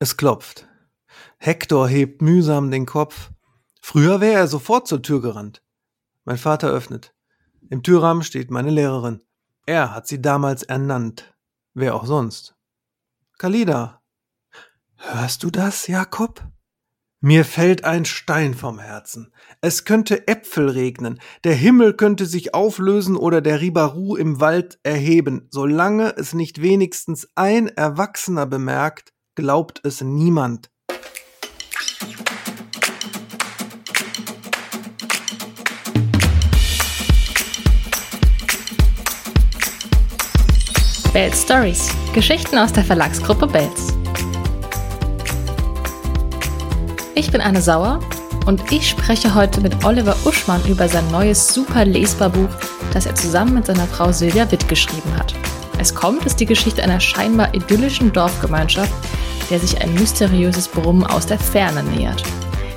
Es klopft. Hector hebt mühsam den Kopf. Früher wäre er sofort zur Tür gerannt. Mein Vater öffnet. Im Türrahmen steht meine Lehrerin. Er hat sie damals ernannt. Wer auch sonst. Kalida. Hörst du das, Jakob? Mir fällt ein Stein vom Herzen. Es könnte Äpfel regnen, der Himmel könnte sich auflösen oder der Ribaru im Wald erheben. Solange es nicht wenigstens ein Erwachsener bemerkt, glaubt es niemand. Bells Stories. Geschichten aus der Verlagsgruppe Bells. Ich bin Anne Sauer und ich spreche heute mit Oliver Uschmann über sein neues super lesbar Buch, das er zusammen mit seiner Frau Silvia Witt geschrieben hat. Es kommt ist die Geschichte einer scheinbar idyllischen Dorfgemeinschaft, der sich ein mysteriöses Brummen aus der Ferne nähert.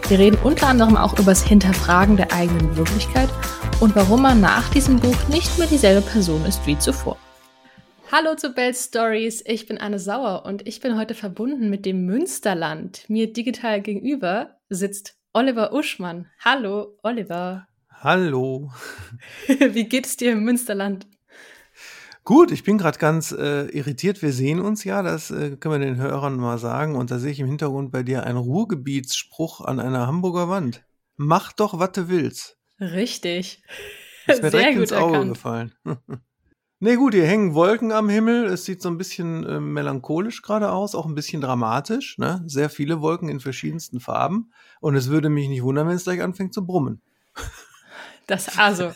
Wir reden unter anderem auch über das Hinterfragen der eigenen Wirklichkeit und warum man nach diesem Buch nicht mehr dieselbe Person ist wie zuvor. Hallo zu Bell Stories, ich bin Anne Sauer und ich bin heute verbunden mit dem Münsterland. Mir digital gegenüber sitzt Oliver Uschmann. Hallo, Oliver. Hallo. Wie geht es dir im Münsterland? Gut, ich bin gerade ganz äh, irritiert. Wir sehen uns ja, das äh, können wir den Hörern mal sagen. Und da sehe ich im Hintergrund bei dir einen Ruhrgebietsspruch an einer Hamburger Wand. Mach doch, was du willst. Richtig. Ist mir Sehr direkt ins Auge erkannt. gefallen. Nee, gut, hier hängen Wolken am Himmel. Es sieht so ein bisschen äh, melancholisch gerade aus, auch ein bisschen dramatisch. Ne? Sehr viele Wolken in verschiedensten Farben. Und es würde mich nicht wundern, wenn es gleich anfängt zu brummen. Das also,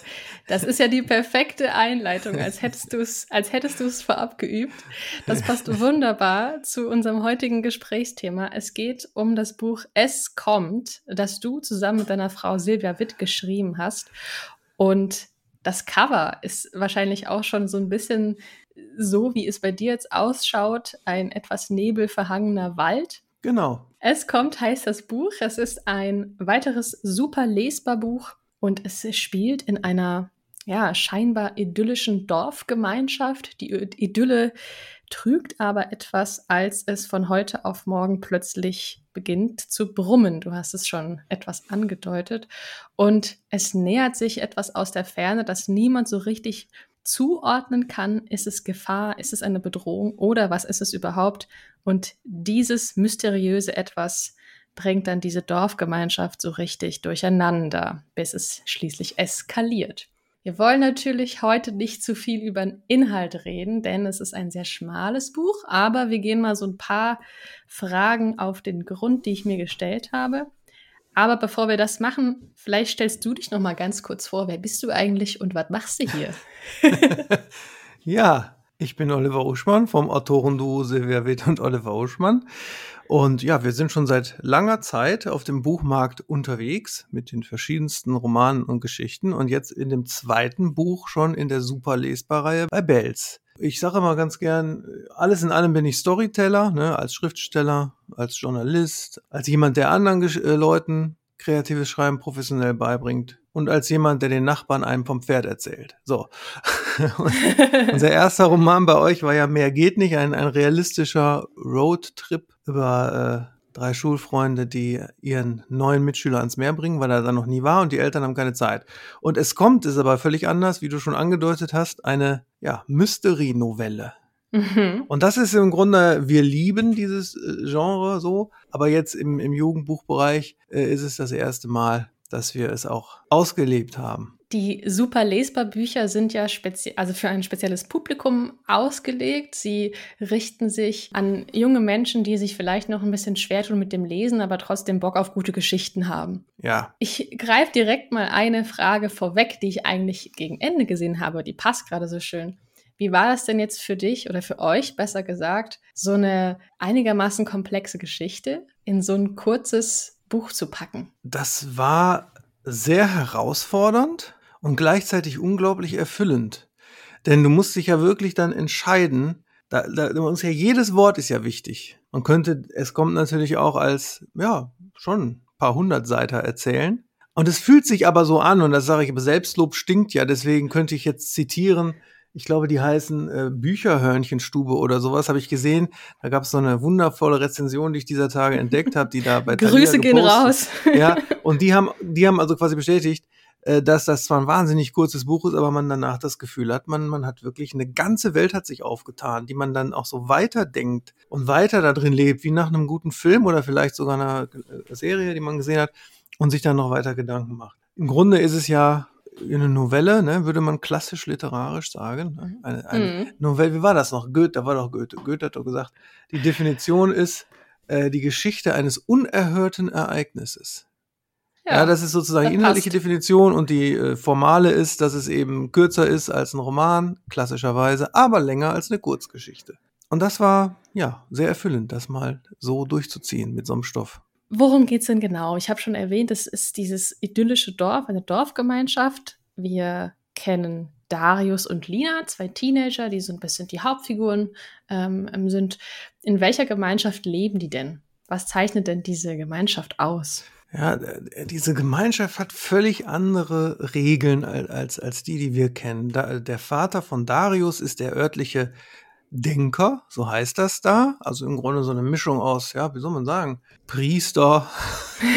das ist ja die perfekte Einleitung, als hättest du es, als hättest du es vorab geübt. Das passt wunderbar zu unserem heutigen Gesprächsthema. Es geht um das Buch Es kommt, das du zusammen mit deiner Frau Silvia Witt geschrieben hast. Und das Cover ist wahrscheinlich auch schon so ein bisschen so, wie es bei dir jetzt ausschaut, ein etwas nebelverhangener Wald. Genau. Es kommt, heißt das Buch. Es ist ein weiteres super lesbar Buch und es spielt in einer ja, scheinbar idyllischen Dorfgemeinschaft. Die Idylle trügt aber etwas, als es von heute auf morgen plötzlich beginnt zu brummen. Du hast es schon etwas angedeutet. Und es nähert sich etwas aus der Ferne, das niemand so richtig zuordnen kann. Ist es Gefahr? Ist es eine Bedrohung? Oder was ist es überhaupt? Und dieses mysteriöse Etwas bringt dann diese Dorfgemeinschaft so richtig durcheinander, bis es schließlich eskaliert. Wir wollen natürlich heute nicht zu viel über den Inhalt reden, denn es ist ein sehr schmales Buch, aber wir gehen mal so ein paar Fragen auf den Grund, die ich mir gestellt habe. Aber bevor wir das machen, vielleicht stellst du dich noch mal ganz kurz vor. Wer bist du eigentlich und was machst du hier? ja, ich bin Oliver Uschmann vom Autorenduo Silvia Witt und Oliver Uschmann. Und ja, wir sind schon seit langer Zeit auf dem Buchmarkt unterwegs mit den verschiedensten Romanen und Geschichten und jetzt in dem zweiten Buch schon in der super Lesbarreihe bei Bells. Ich sage immer ganz gern, alles in allem bin ich Storyteller, ne, als Schriftsteller, als Journalist, als jemand, der anderen äh, Leuten kreatives Schreiben professionell beibringt und als jemand, der den Nachbarn einem vom Pferd erzählt. So. unser erster Roman bei euch war ja Mehr geht nicht, ein, ein realistischer Roadtrip über äh, drei Schulfreunde, die ihren neuen Mitschüler ans Meer bringen, weil er da noch nie war und die Eltern haben keine Zeit. Und es kommt, ist aber völlig anders, wie du schon angedeutet hast, eine ja, Mystery-Novelle. Mhm. Und das ist im Grunde, wir lieben dieses äh, Genre so, aber jetzt im, im Jugendbuchbereich äh, ist es das erste Mal, dass wir es auch ausgelebt haben. Die super lesbar Bücher sind ja speziell, also für ein spezielles Publikum ausgelegt. Sie richten sich an junge Menschen, die sich vielleicht noch ein bisschen schwer tun mit dem Lesen, aber trotzdem Bock auf gute Geschichten haben. Ja. Ich greife direkt mal eine Frage vorweg, die ich eigentlich gegen Ende gesehen habe. Die passt gerade so schön. Wie war das denn jetzt für dich oder für euch, besser gesagt, so eine einigermaßen komplexe Geschichte in so ein kurzes Buch zu packen? Das war sehr herausfordernd und gleichzeitig unglaublich erfüllend. Denn du musst dich ja wirklich dann entscheiden, da, da, uns ja jedes Wort ist ja wichtig. Man könnte, es kommt natürlich auch als, ja, schon ein paar hundert Seiten erzählen. Und es fühlt sich aber so an, und das sage ich, aber Selbstlob stinkt ja, deswegen könnte ich jetzt zitieren, ich glaube, die heißen äh, Bücherhörnchenstube oder sowas, habe ich gesehen. Da gab es so eine wundervolle Rezension, die ich dieser Tage entdeckt habe, die da bei Grüße gehen raus. ja, und die haben, die haben also quasi bestätigt, äh, dass das zwar ein wahnsinnig kurzes Buch ist, aber man danach das Gefühl hat, man, man hat wirklich eine ganze Welt hat sich aufgetan, die man dann auch so weiterdenkt und weiter da drin lebt, wie nach einem guten Film oder vielleicht sogar einer äh, Serie, die man gesehen hat und sich dann noch weiter Gedanken macht. Im Grunde ist es ja eine Novelle, ne, würde man klassisch literarisch sagen. Ne? Eine, eine mhm. Novelle, wie war das noch? Goethe, da war doch Goethe. Goethe hat doch gesagt, die Definition ist äh, die Geschichte eines unerhörten Ereignisses. Ja, ja das ist sozusagen die inhaltliche passt. Definition und die äh, formale ist, dass es eben kürzer ist als ein Roman, klassischerweise, aber länger als eine Kurzgeschichte. Und das war, ja, sehr erfüllend, das mal so durchzuziehen mit so einem Stoff. Worum geht es denn genau? Ich habe schon erwähnt, es ist dieses idyllische Dorf, eine Dorfgemeinschaft. Wir kennen Darius und Lina, zwei Teenager, die so ein bisschen die Hauptfiguren ähm, ähm, sind. In welcher Gemeinschaft leben die denn? Was zeichnet denn diese Gemeinschaft aus? Ja, diese Gemeinschaft hat völlig andere Regeln als, als, die, die wir kennen. Da, der Vater von Darius ist der örtliche Denker, so heißt das da. Also im Grunde so eine Mischung aus, ja, wie soll man sagen, Priester,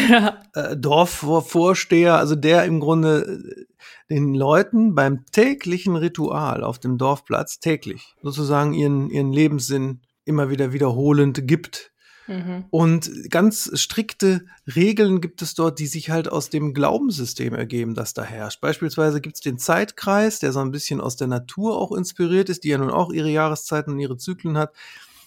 ja. äh, Dorfvorsteher, also der im Grunde äh, den Leuten beim täglichen Ritual auf dem Dorfplatz täglich sozusagen ihren, ihren Lebenssinn immer wieder wiederholend gibt Mhm. Und ganz strikte Regeln gibt es dort, die sich halt aus dem Glaubenssystem ergeben, das da herrscht. Beispielsweise gibt es den Zeitkreis, der so ein bisschen aus der Natur auch inspiriert ist, die ja nun auch ihre Jahreszeiten und ihre Zyklen hat.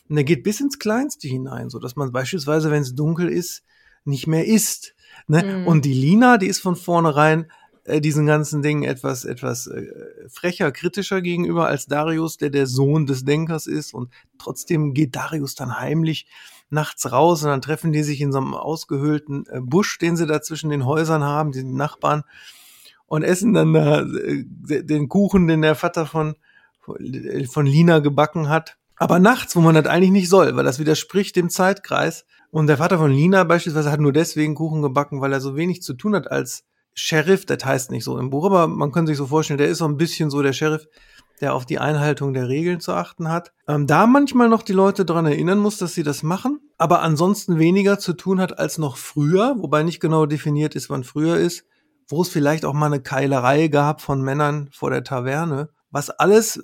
Und der geht bis ins Kleinste hinein, so dass man beispielsweise, wenn es dunkel ist, nicht mehr isst. Ne? Mhm. Und die Lina, die ist von vornherein äh, diesen ganzen Dingen etwas, etwas äh, frecher, kritischer gegenüber als Darius, der der Sohn des Denkers ist. Und trotzdem geht Darius dann heimlich nachts raus und dann treffen die sich in so einem ausgehöhlten äh, Busch, den sie da zwischen den Häusern haben, die Nachbarn, und essen dann da äh, den Kuchen, den der Vater von, von Lina gebacken hat. Aber nachts, wo man das eigentlich nicht soll, weil das widerspricht dem Zeitkreis. Und der Vater von Lina beispielsweise hat nur deswegen Kuchen gebacken, weil er so wenig zu tun hat als Sheriff. Das heißt nicht so im Buch, aber man kann sich so vorstellen, der ist so ein bisschen so der Sheriff, der auf die Einhaltung der Regeln zu achten hat. Ähm, da manchmal noch die Leute daran erinnern muss, dass sie das machen, aber ansonsten weniger zu tun hat als noch früher, wobei nicht genau definiert ist, wann früher ist, wo es vielleicht auch mal eine Keilerei gab von Männern vor der Taverne, was alles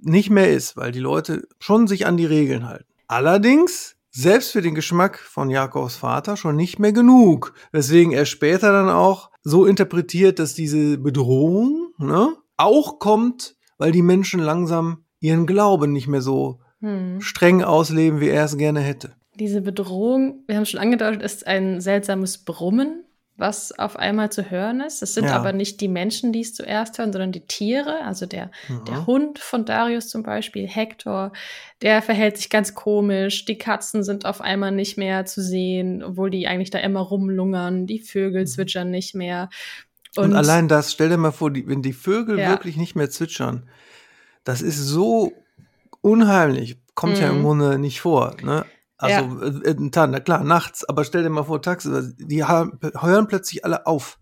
nicht mehr ist, weil die Leute schon sich an die Regeln halten. Allerdings selbst für den Geschmack von Jakobs Vater schon nicht mehr genug, weswegen er später dann auch so interpretiert, dass diese Bedrohung ne, auch kommt weil die Menschen langsam ihren Glauben nicht mehr so hm. streng ausleben, wie er es gerne hätte. Diese Bedrohung, wir haben schon angedeutet, ist ein seltsames Brummen, was auf einmal zu hören ist. Es sind ja. aber nicht die Menschen, die es zuerst hören, sondern die Tiere. Also der, mhm. der Hund von Darius zum Beispiel, Hector, der verhält sich ganz komisch. Die Katzen sind auf einmal nicht mehr zu sehen, obwohl die eigentlich da immer rumlungern. Die Vögel mhm. zwitschern nicht mehr. Und, und, allein das, stell dir mal vor, die, wenn die Vögel ja. wirklich nicht mehr zwitschern, das ist so unheimlich, kommt mhm. ja im mhm. Grunde nicht vor. Ne? Also, ja. äh, na klar, nachts, aber stell dir mal vor, tagsüber, die hören plötzlich alle auf.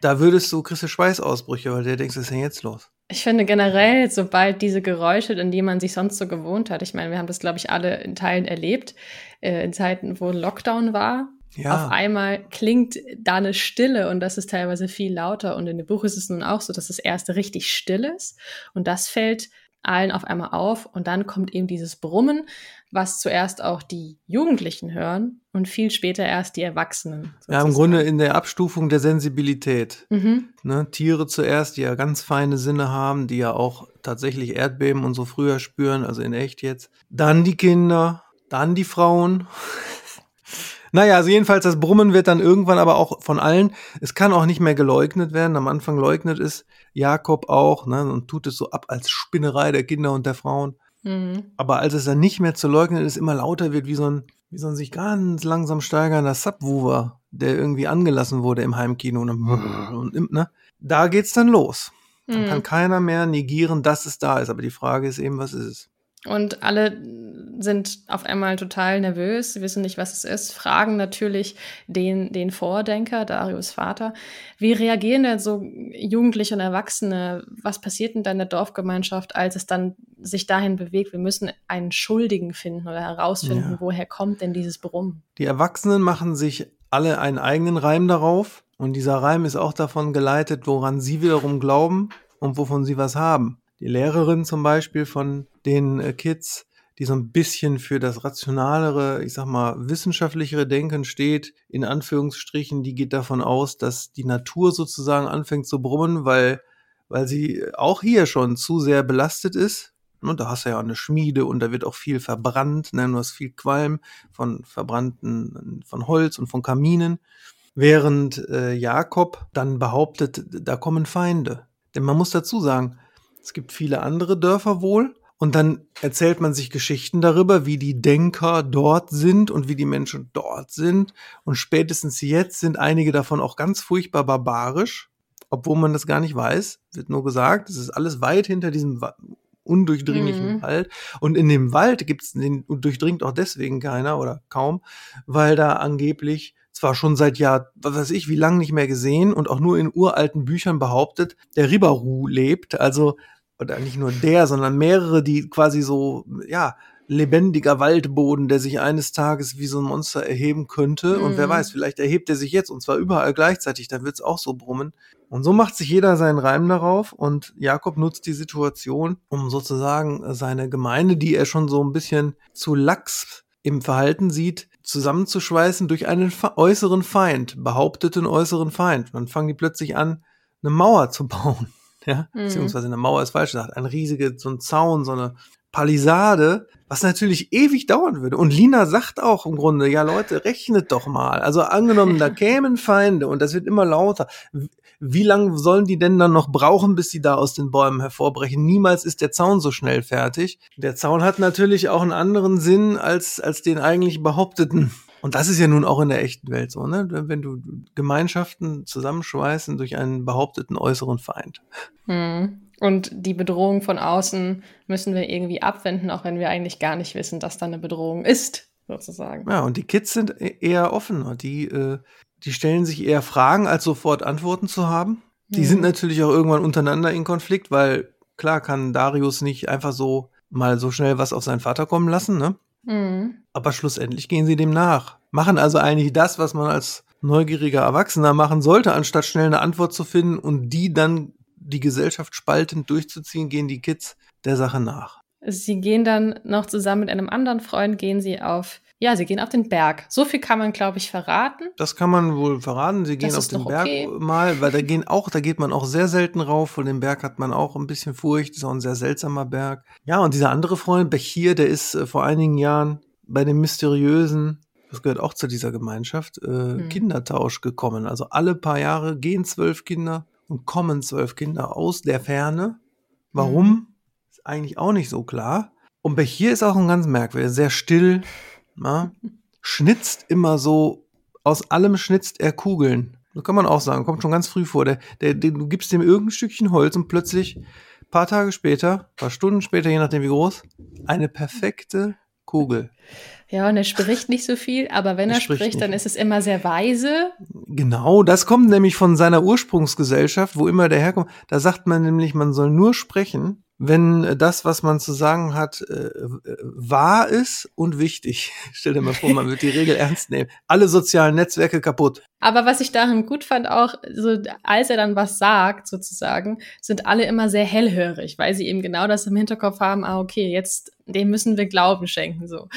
Da würdest du, kriegst du Schweißausbrüche, weil du denkst, was ist denn jetzt los? Ich finde generell, sobald diese Geräusche, in die man sich sonst so gewohnt hat, ich meine, wir haben das, glaube ich, alle in Teilen erlebt, äh, in Zeiten, wo Lockdown war, ja. Auf einmal klingt da eine Stille und das ist teilweise viel lauter. Und in dem Buch ist es nun auch so, dass das erste richtig still ist und das fällt allen auf einmal auf und dann kommt eben dieses Brummen, was zuerst auch die Jugendlichen hören und viel später erst die Erwachsenen. Sozusagen. Ja, im Grunde in der Abstufung der Sensibilität. Mhm. Ne, Tiere zuerst, die ja ganz feine Sinne haben, die ja auch tatsächlich Erdbeben und so früher spüren, also in echt jetzt. Dann die Kinder, dann die Frauen. Naja, also jedenfalls das Brummen wird dann irgendwann aber auch von allen, es kann auch nicht mehr geleugnet werden. Am Anfang leugnet es Jakob auch ne, und tut es so ab als Spinnerei der Kinder und der Frauen. Mhm. Aber als es dann nicht mehr zu leugnen ist, immer lauter wird, wie so ein, wie so ein sich ganz langsam steigernder Subwoofer, der irgendwie angelassen wurde im Heimkino. Und, und ne, da geht's dann los. Dann mhm. kann keiner mehr negieren, dass es da ist. Aber die Frage ist eben, was ist es? Und alle sind auf einmal total nervös, wissen nicht, was es ist, fragen natürlich den, den Vordenker, Darius Vater. Wie reagieren denn so Jugendliche und Erwachsene? Was passiert in deiner Dorfgemeinschaft, als es dann sich dahin bewegt? Wir müssen einen Schuldigen finden oder herausfinden, ja. woher kommt denn dieses Brummen? Die Erwachsenen machen sich alle einen eigenen Reim darauf. Und dieser Reim ist auch davon geleitet, woran sie wiederum glauben und wovon sie was haben. Die Lehrerin zum Beispiel von den äh, Kids, die so ein bisschen für das rationalere, ich sag mal, wissenschaftlichere Denken steht, in Anführungsstrichen, die geht davon aus, dass die Natur sozusagen anfängt zu brummen, weil, weil sie auch hier schon zu sehr belastet ist. Und da hast du ja eine Schmiede und da wird auch viel verbrannt, ne? du hast viel Qualm von verbrannten, von Holz und von Kaminen. Während äh, Jakob dann behauptet, da kommen Feinde. Denn man muss dazu sagen, es gibt viele andere Dörfer wohl. Und dann erzählt man sich Geschichten darüber, wie die Denker dort sind und wie die Menschen dort sind. Und spätestens jetzt sind einige davon auch ganz furchtbar barbarisch, obwohl man das gar nicht weiß. Wird nur gesagt, es ist alles weit hinter diesem undurchdringlichen mhm. Wald. Und in dem Wald gibt's den durchdringt auch deswegen keiner oder kaum, weil da angeblich zwar schon seit Jahr, was weiß ich, wie lange nicht mehr gesehen und auch nur in uralten Büchern behauptet, der Ribaru lebt. Also oder nicht nur der, sondern mehrere, die quasi so, ja, lebendiger Waldboden, der sich eines Tages wie so ein Monster erheben könnte. Mhm. Und wer mhm. weiß, vielleicht erhebt er sich jetzt und zwar überall gleichzeitig, dann wird's auch so brummen. Und so macht sich jeder seinen Reim darauf und Jakob nutzt die Situation, um sozusagen seine Gemeinde, die er schon so ein bisschen zu lax im Verhalten sieht, zusammenzuschweißen durch einen äußeren Feind, behaupteten äußeren Feind. Dann fangen die plötzlich an, eine Mauer zu bauen ja, mhm. beziehungsweise eine Mauer ist falsch gesagt, ein riesige, so ein Zaun, so eine Palisade, was natürlich ewig dauern würde. Und Lina sagt auch im Grunde, ja Leute, rechnet doch mal. Also angenommen, da kämen Feinde und das wird immer lauter. Wie lange sollen die denn dann noch brauchen, bis sie da aus den Bäumen hervorbrechen? Niemals ist der Zaun so schnell fertig. Der Zaun hat natürlich auch einen anderen Sinn als, als den eigentlich behaupteten und das ist ja nun auch in der echten Welt so, ne? Wenn du Gemeinschaften zusammenschweißen durch einen behaupteten äußeren Feind. Hm. Und die Bedrohung von außen müssen wir irgendwie abwenden, auch wenn wir eigentlich gar nicht wissen, dass da eine Bedrohung ist, sozusagen. Ja, und die Kids sind e-, eher offener. Die, äh, die stellen sich eher Fragen, als sofort Antworten zu haben. Die hm. sind natürlich auch irgendwann untereinander in Konflikt, weil klar kann Darius nicht einfach so mal so schnell was auf seinen Vater kommen lassen, ne? Mhm. Aber schlussendlich gehen sie dem nach. Machen also eigentlich das, was man als neugieriger Erwachsener machen sollte, anstatt schnell eine Antwort zu finden und die dann die Gesellschaft spaltend durchzuziehen, gehen die Kids der Sache nach. Sie gehen dann noch zusammen mit einem anderen Freund, gehen sie auf ja, sie gehen auf den Berg. So viel kann man, glaube ich, verraten. Das kann man wohl verraten. Sie gehen auf den Berg okay. mal, weil da gehen auch, da geht man auch sehr selten rauf. Von dem Berg hat man auch ein bisschen Furcht. Ist auch ein sehr seltsamer Berg. Ja, und dieser andere Freund, Bechir, der ist äh, vor einigen Jahren bei dem mysteriösen, das gehört auch zu dieser Gemeinschaft, äh, hm. Kindertausch gekommen. Also alle paar Jahre gehen zwölf Kinder und kommen zwölf Kinder aus der Ferne. Warum? Hm. Ist eigentlich auch nicht so klar. Und Bechir ist auch ein ganz merkwürdig, sehr still, na, schnitzt immer so, aus allem schnitzt er Kugeln. So kann man auch sagen, kommt schon ganz früh vor. Der, der, der, du gibst dem irgendein Stückchen Holz und plötzlich, paar Tage später, paar Stunden später, je nachdem wie groß, eine perfekte Kugel. Ja, und er spricht nicht so viel, aber wenn er, er spricht, spricht dann ist es immer sehr weise. Genau, das kommt nämlich von seiner Ursprungsgesellschaft, wo immer der herkommt. Da sagt man nämlich, man soll nur sprechen, wenn das, was man zu sagen hat, äh, wahr ist und wichtig. Stell dir mal vor, man wird die Regel ernst nehmen. Alle sozialen Netzwerke kaputt. Aber was ich darin gut fand, auch so, als er dann was sagt, sozusagen, sind alle immer sehr hellhörig, weil sie eben genau das im Hinterkopf haben, ah, okay, jetzt, dem müssen wir Glauben schenken, so.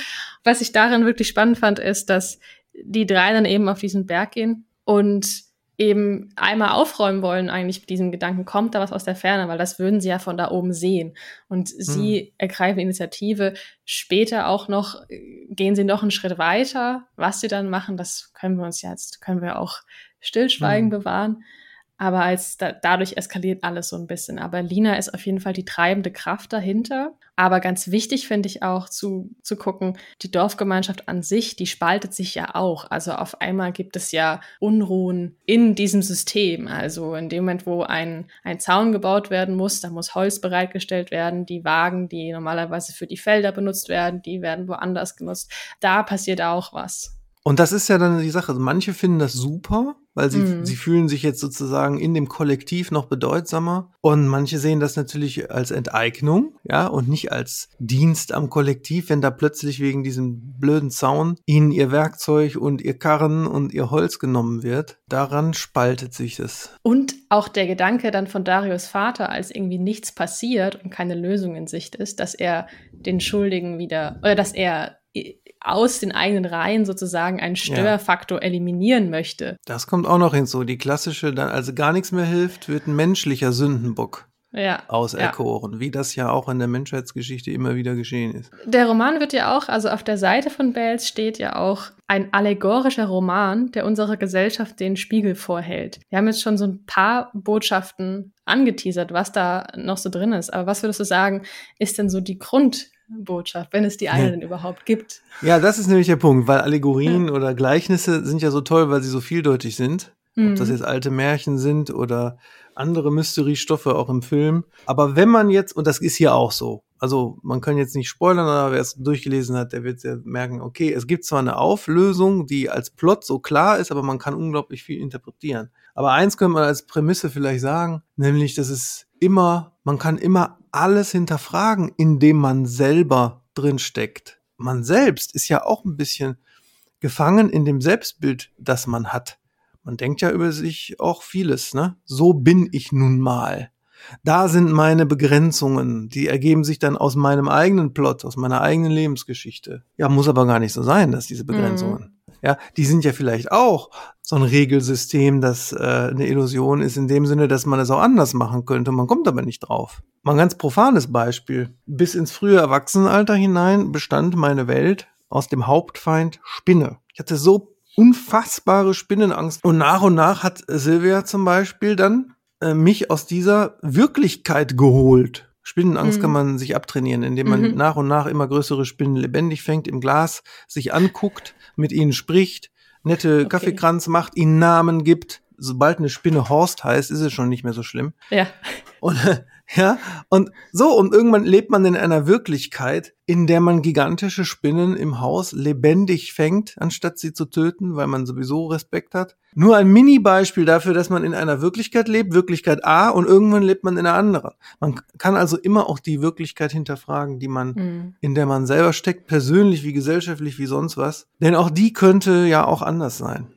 Was ich darin wirklich spannend fand, ist, dass die drei dann eben auf diesen Berg gehen und eben einmal aufräumen wollen, eigentlich mit diesem Gedanken, kommt da was aus der Ferne, weil das würden sie ja von da oben sehen. Und sie hm. ergreifen Initiative. Später auch noch, gehen sie noch einen Schritt weiter. Was sie dann machen, das können wir uns jetzt, können wir auch stillschweigen hm. bewahren. Aber als da, dadurch eskaliert alles so ein bisschen. Aber Lina ist auf jeden Fall die treibende Kraft dahinter. Aber ganz wichtig finde ich auch zu, zu gucken, die Dorfgemeinschaft an sich, die spaltet sich ja auch. Also auf einmal gibt es ja Unruhen in diesem System. Also in dem Moment, wo ein, ein Zaun gebaut werden muss, da muss Holz bereitgestellt werden. Die Wagen, die normalerweise für die Felder benutzt werden, die werden woanders genutzt. Da passiert auch was. Und das ist ja dann die Sache. Manche finden das super, weil sie, mhm. sie fühlen sich jetzt sozusagen in dem Kollektiv noch bedeutsamer. Und manche sehen das natürlich als Enteignung, ja, und nicht als Dienst am Kollektiv, wenn da plötzlich wegen diesem blöden Zaun ihnen ihr Werkzeug und ihr Karren und ihr Holz genommen wird. Daran spaltet sich das. Und auch der Gedanke dann von Darius Vater, als irgendwie nichts passiert und keine Lösung in Sicht ist, dass er den Schuldigen wieder, oder dass er aus den eigenen Reihen sozusagen einen Störfaktor ja. eliminieren möchte. Das kommt auch noch hinzu. Die klassische, dann also gar nichts mehr hilft, wird ein menschlicher Sündenbock ja, auserkoren, ja. wie das ja auch in der Menschheitsgeschichte immer wieder geschehen ist. Der Roman wird ja auch, also auf der Seite von Bells steht ja auch ein allegorischer Roman, der unserer Gesellschaft den Spiegel vorhält. Wir haben jetzt schon so ein paar Botschaften angeteasert, was da noch so drin ist. Aber was würdest du sagen, ist denn so die Grund Botschaft, wenn es die eine denn überhaupt gibt. Ja, das ist nämlich der Punkt, weil Allegorien ja. oder Gleichnisse sind ja so toll, weil sie so vieldeutig sind. Mhm. Ob das mhm. jetzt alte Märchen sind oder andere Mystery-Stoffe auch im Film. Aber wenn man jetzt, und das ist hier auch so, also man kann jetzt nicht spoilern, aber wer es durchgelesen hat, der wird ja merken, okay, es gibt zwar eine Auflösung, die als Plot so klar ist, aber man kann unglaublich viel interpretieren. Aber eins könnte man als Prämisse vielleicht sagen, nämlich, dass es immer, man kann immer alles hinterfragen, indem man selber drin steckt. Man selbst ist ja auch ein bisschen gefangen in dem Selbstbild, das man hat. Man denkt ja über sich auch vieles, ne? So bin ich nun mal. Da sind meine Begrenzungen, die ergeben sich dann aus meinem eigenen Plot, aus meiner eigenen Lebensgeschichte. Ja, muss aber gar nicht so sein, dass diese Begrenzungen. Ja, die sind ja vielleicht auch so ein Regelsystem, das äh, eine Illusion ist, in dem Sinne, dass man es auch anders machen könnte. Man kommt aber nicht drauf. Mal ein ganz profanes Beispiel. Bis ins frühe Erwachsenenalter hinein bestand meine Welt aus dem Hauptfeind Spinne. Ich hatte so unfassbare Spinnenangst. Und nach und nach hat Silvia zum Beispiel dann äh, mich aus dieser Wirklichkeit geholt. Spinnenangst mhm. kann man sich abtrainieren, indem man mhm. nach und nach immer größere Spinnen lebendig fängt, im Glas sich anguckt, mit ihnen spricht, nette okay. Kaffeekranz macht, ihnen Namen gibt. Sobald eine Spinne Horst heißt, ist es schon nicht mehr so schlimm. Ja. Und ja, und so, und irgendwann lebt man in einer Wirklichkeit, in der man gigantische Spinnen im Haus lebendig fängt, anstatt sie zu töten, weil man sowieso Respekt hat. Nur ein Mini-Beispiel dafür, dass man in einer Wirklichkeit lebt, Wirklichkeit A, und irgendwann lebt man in einer anderen. Man kann also immer auch die Wirklichkeit hinterfragen, die man, mhm. in der man selber steckt, persönlich wie gesellschaftlich wie sonst was. Denn auch die könnte ja auch anders sein.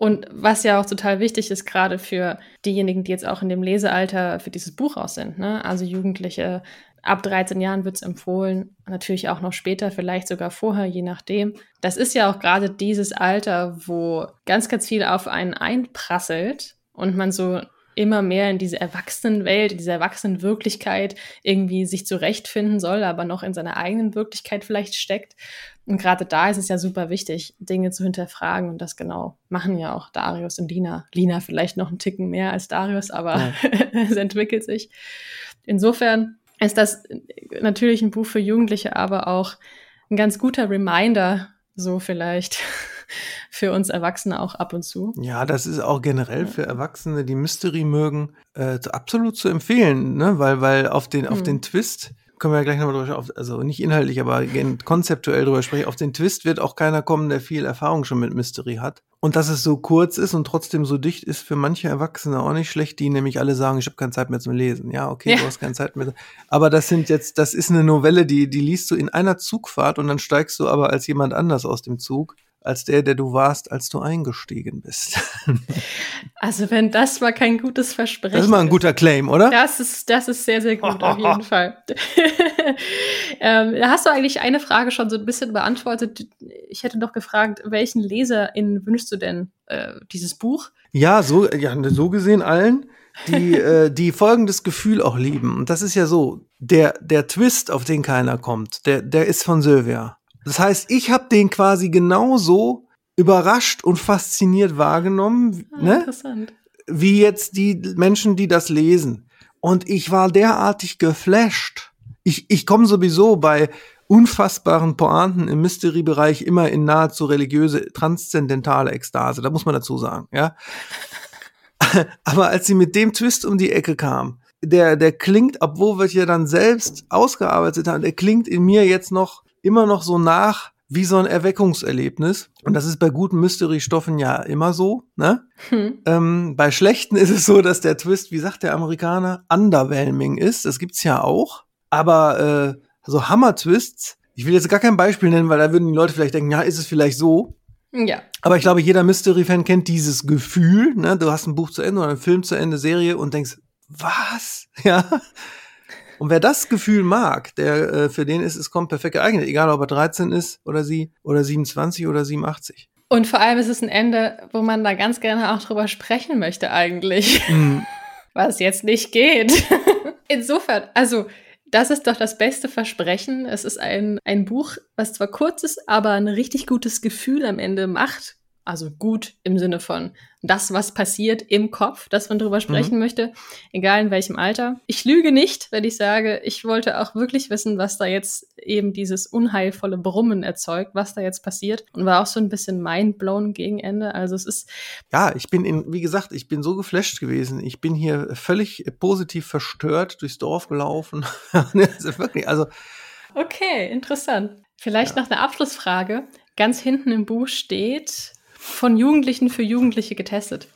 Und was ja auch total wichtig ist, gerade für diejenigen, die jetzt auch in dem Lesealter für dieses Buch aus sind, ne? also Jugendliche, ab 13 Jahren wird es empfohlen, natürlich auch noch später, vielleicht sogar vorher, je nachdem. Das ist ja auch gerade dieses Alter, wo ganz, ganz viel auf einen einprasselt und man so immer mehr in diese Erwachsenenwelt, in diese Erwachsenenwirklichkeit irgendwie sich zurechtfinden soll, aber noch in seiner eigenen Wirklichkeit vielleicht steckt. Und gerade da ist es ja super wichtig, Dinge zu hinterfragen und das genau machen ja auch Darius und Lina. Lina vielleicht noch einen Ticken mehr als Darius, aber es entwickelt sich. Insofern ist das natürlich ein Buch für Jugendliche, aber auch ein ganz guter Reminder, so vielleicht für uns Erwachsene auch ab und zu. Ja, das ist auch generell für Erwachsene, die Mystery mögen, äh, absolut zu empfehlen, ne? weil, weil auf den, hm. auf den Twist können wir ja gleich nochmal drüber, also nicht inhaltlich, aber konzeptuell drüber sprechen. Auf den Twist wird auch keiner kommen, der viel Erfahrung schon mit Mystery hat. Und dass es so kurz ist und trotzdem so dicht ist für manche Erwachsene auch nicht schlecht, die nämlich alle sagen, ich habe keine Zeit mehr zum Lesen. Ja, okay, ja. du hast keine Zeit mehr. Aber das sind jetzt, das ist eine Novelle, die, die liest du in einer Zugfahrt und dann steigst du aber als jemand anders aus dem Zug als der, der du warst, als du eingestiegen bist. Also wenn das mal kein gutes Versprechen Das ist mal ein guter Claim, oder? Das ist, das ist sehr, sehr gut, auf jeden Fall. ähm, hast du eigentlich eine Frage schon so ein bisschen beantwortet. Ich hätte noch gefragt, welchen LeserInnen wünschst du denn äh, dieses Buch? Ja, so, ja, so gesehen allen, die, äh, die folgendes Gefühl auch lieben. Und das ist ja so, der, der Twist, auf den keiner kommt, der, der ist von Sylvia. Das heißt, ich habe den quasi genauso überrascht und fasziniert wahrgenommen. Ah, ne? Wie jetzt die Menschen, die das lesen. Und ich war derartig geflasht. Ich, ich komme sowieso bei unfassbaren Pointen im Mystery-Bereich immer in nahezu religiöse, transzendentale Ekstase. Da muss man dazu sagen, ja. Aber als sie mit dem Twist um die Ecke kam, der, der klingt, obwohl wir ja dann selbst ausgearbeitet haben, der klingt in mir jetzt noch immer noch so nach wie so ein Erweckungserlebnis. Und das ist bei guten Mystery-Stoffen ja immer so. Ne? Hm. Ähm, bei schlechten ist es so, dass der Twist, wie sagt der Amerikaner, underwhelming ist. Das gibt's ja auch. Aber äh, so Hammer-Twists, ich will jetzt gar kein Beispiel nennen, weil da würden die Leute vielleicht denken, ja, ist es vielleicht so. Ja. Aber ich glaube, jeder Mystery-Fan kennt dieses Gefühl. Ne? Du hast ein Buch zu Ende oder einen Film zu Ende, Serie und denkst, was? Ja. Und wer das Gefühl mag, der äh, für den ist es kommt perfekt geeignet, egal ob er 13 ist oder sie oder 27 oder 87. Und vor allem ist es ein Ende, wo man da ganz gerne auch drüber sprechen möchte eigentlich. Mm. Was jetzt nicht geht. Insofern, also das ist doch das beste Versprechen. Es ist ein, ein Buch, was zwar kurz ist, aber ein richtig gutes Gefühl am Ende macht. Also gut im Sinne von das, was passiert im Kopf, dass man drüber sprechen mhm. möchte, egal in welchem Alter. Ich lüge nicht, wenn ich sage, ich wollte auch wirklich wissen, was da jetzt eben dieses unheilvolle Brummen erzeugt, was da jetzt passiert und war auch so ein bisschen mindblown gegen Ende. Also es ist. Ja, ich bin in, wie gesagt, ich bin so geflasht gewesen. Ich bin hier völlig positiv verstört durchs Dorf gelaufen. also wirklich, also. Okay, interessant. Vielleicht ja. noch eine Abschlussfrage. Ganz hinten im Buch steht, von Jugendlichen für Jugendliche getestet.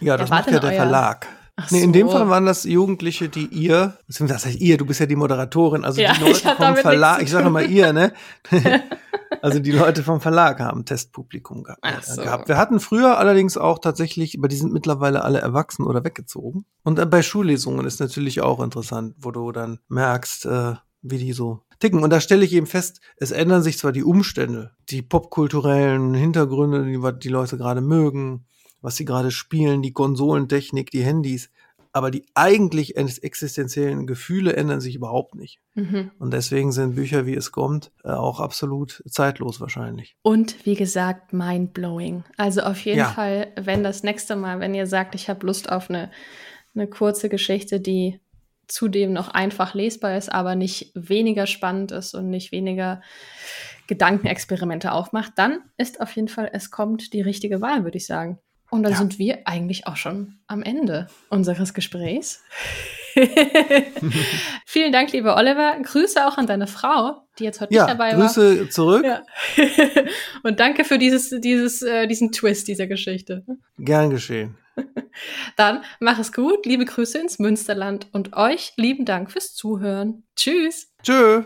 Ja, das macht ja der euer... Verlag. Ach nee, in dem Fall waren das Jugendliche, die ihr, das heißt ihr, du bist ja die Moderatorin, also ja, die Leute vom Verlag, ich sage mal ihr, ne? also die Leute vom Verlag haben Testpublikum gehabt, so. gehabt. Wir hatten früher allerdings auch tatsächlich, aber die sind mittlerweile alle erwachsen oder weggezogen. Und bei Schullesungen ist natürlich auch interessant, wo du dann merkst, äh, wie die so ticken. Und da stelle ich eben fest, es ändern sich zwar die Umstände, die popkulturellen Hintergründe, die, die Leute gerade mögen, was sie gerade spielen, die Konsolentechnik, die Handys, aber die eigentlich existenziellen Gefühle ändern sich überhaupt nicht. Mhm. Und deswegen sind Bücher, wie es kommt, äh, auch absolut zeitlos wahrscheinlich. Und wie gesagt, mindblowing. Also auf jeden ja. Fall, wenn das nächste Mal, wenn ihr sagt, ich habe Lust auf eine, eine kurze Geschichte, die zudem noch einfach lesbar ist, aber nicht weniger spannend ist und nicht weniger Gedankenexperimente aufmacht, dann ist auf jeden Fall es kommt die richtige Wahl, würde ich sagen. Und dann ja. sind wir eigentlich auch schon am Ende unseres Gesprächs. Vielen Dank, lieber Oliver. Grüße auch an deine Frau, die jetzt heute ja, nicht dabei Grüße war. Grüße zurück. Ja. Und danke für dieses, dieses, äh, diesen Twist dieser Geschichte. Gern geschehen. Dann mach es gut. Liebe Grüße ins Münsterland und euch lieben Dank fürs Zuhören. Tschüss. Tschö.